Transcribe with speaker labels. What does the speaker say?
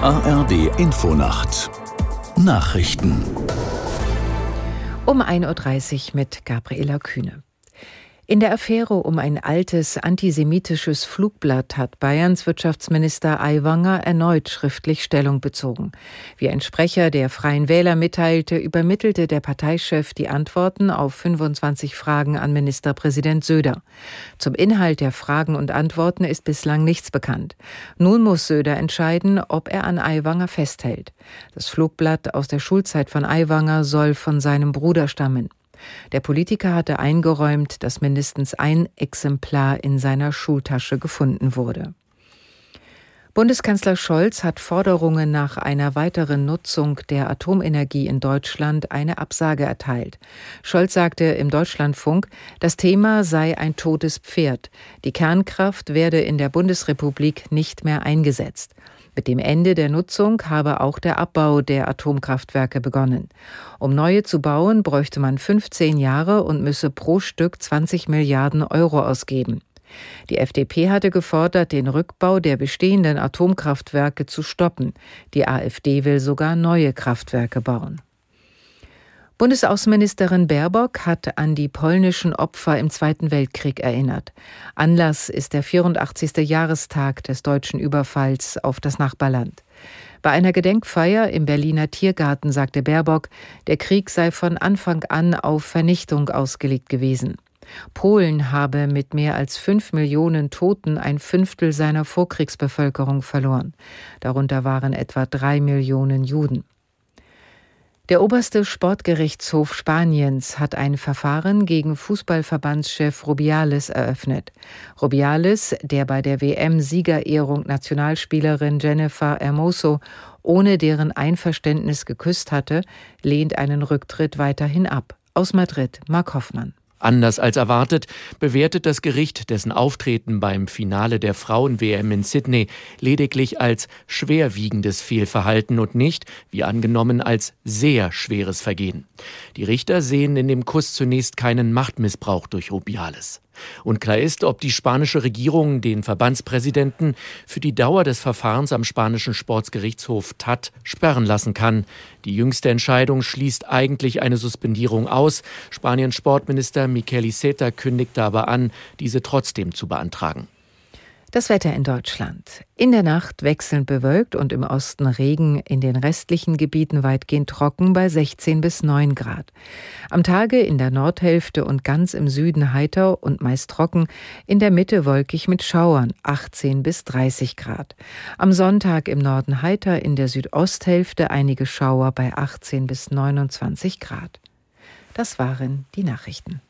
Speaker 1: ARD Infonacht Nachrichten
Speaker 2: um 1.30 Uhr mit Gabriela Kühne. In der Affäre um ein altes antisemitisches Flugblatt hat Bayerns Wirtschaftsminister Aiwanger erneut schriftlich Stellung bezogen. Wie ein Sprecher der Freien Wähler mitteilte, übermittelte der Parteichef die Antworten auf 25 Fragen an Ministerpräsident Söder. Zum Inhalt der Fragen und Antworten ist bislang nichts bekannt. Nun muss Söder entscheiden, ob er an Aiwanger festhält. Das Flugblatt aus der Schulzeit von Aiwanger soll von seinem Bruder stammen. Der Politiker hatte eingeräumt, dass mindestens ein Exemplar in seiner Schultasche gefunden wurde. Bundeskanzler Scholz hat Forderungen nach einer weiteren Nutzung der Atomenergie in Deutschland eine Absage erteilt. Scholz sagte im Deutschlandfunk, das Thema sei ein totes Pferd. Die Kernkraft werde in der Bundesrepublik nicht mehr eingesetzt. Mit dem Ende der Nutzung habe auch der Abbau der Atomkraftwerke begonnen. Um neue zu bauen, bräuchte man 15 Jahre und müsse pro Stück 20 Milliarden Euro ausgeben. Die FDP hatte gefordert, den Rückbau der bestehenden Atomkraftwerke zu stoppen. Die AfD will sogar neue Kraftwerke bauen. Bundesaußenministerin Baerbock hat an die polnischen Opfer im Zweiten Weltkrieg erinnert. Anlass ist der 84. Jahrestag des deutschen Überfalls auf das Nachbarland. Bei einer Gedenkfeier im Berliner Tiergarten sagte Baerbock, der Krieg sei von Anfang an auf Vernichtung ausgelegt gewesen. Polen habe mit mehr als fünf Millionen Toten ein Fünftel seiner Vorkriegsbevölkerung verloren. Darunter waren etwa drei Millionen Juden. Der oberste Sportgerichtshof Spaniens hat ein Verfahren gegen Fußballverbandschef Rubiales eröffnet. Rubiales, der bei der WM-Siegerehrung Nationalspielerin Jennifer Hermoso ohne deren Einverständnis geküsst hatte, lehnt einen Rücktritt weiterhin ab. Aus Madrid, Mark Hoffmann.
Speaker 3: Anders als erwartet bewertet das Gericht dessen Auftreten beim Finale der Frauen-WM in Sydney lediglich als schwerwiegendes Fehlverhalten und nicht, wie angenommen, als sehr schweres Vergehen. Die Richter sehen in dem Kuss zunächst keinen Machtmissbrauch durch Rubiales. Unklar ist, ob die spanische Regierung den Verbandspräsidenten für die Dauer des Verfahrens am spanischen Sportsgerichtshof TAT sperren lassen kann. Die jüngste Entscheidung schließt eigentlich eine Suspendierung aus. Spaniens Sportminister Miquel Iceta kündigte aber an, diese trotzdem zu beantragen.
Speaker 2: Das Wetter in Deutschland. In der Nacht wechselnd bewölkt und im Osten Regen, in den restlichen Gebieten weitgehend trocken bei 16 bis 9 Grad. Am Tage in der Nordhälfte und ganz im Süden heiter und meist trocken, in der Mitte wolkig mit Schauern 18 bis 30 Grad. Am Sonntag im Norden heiter, in der Südosthälfte einige Schauer bei 18 bis 29 Grad. Das waren die Nachrichten.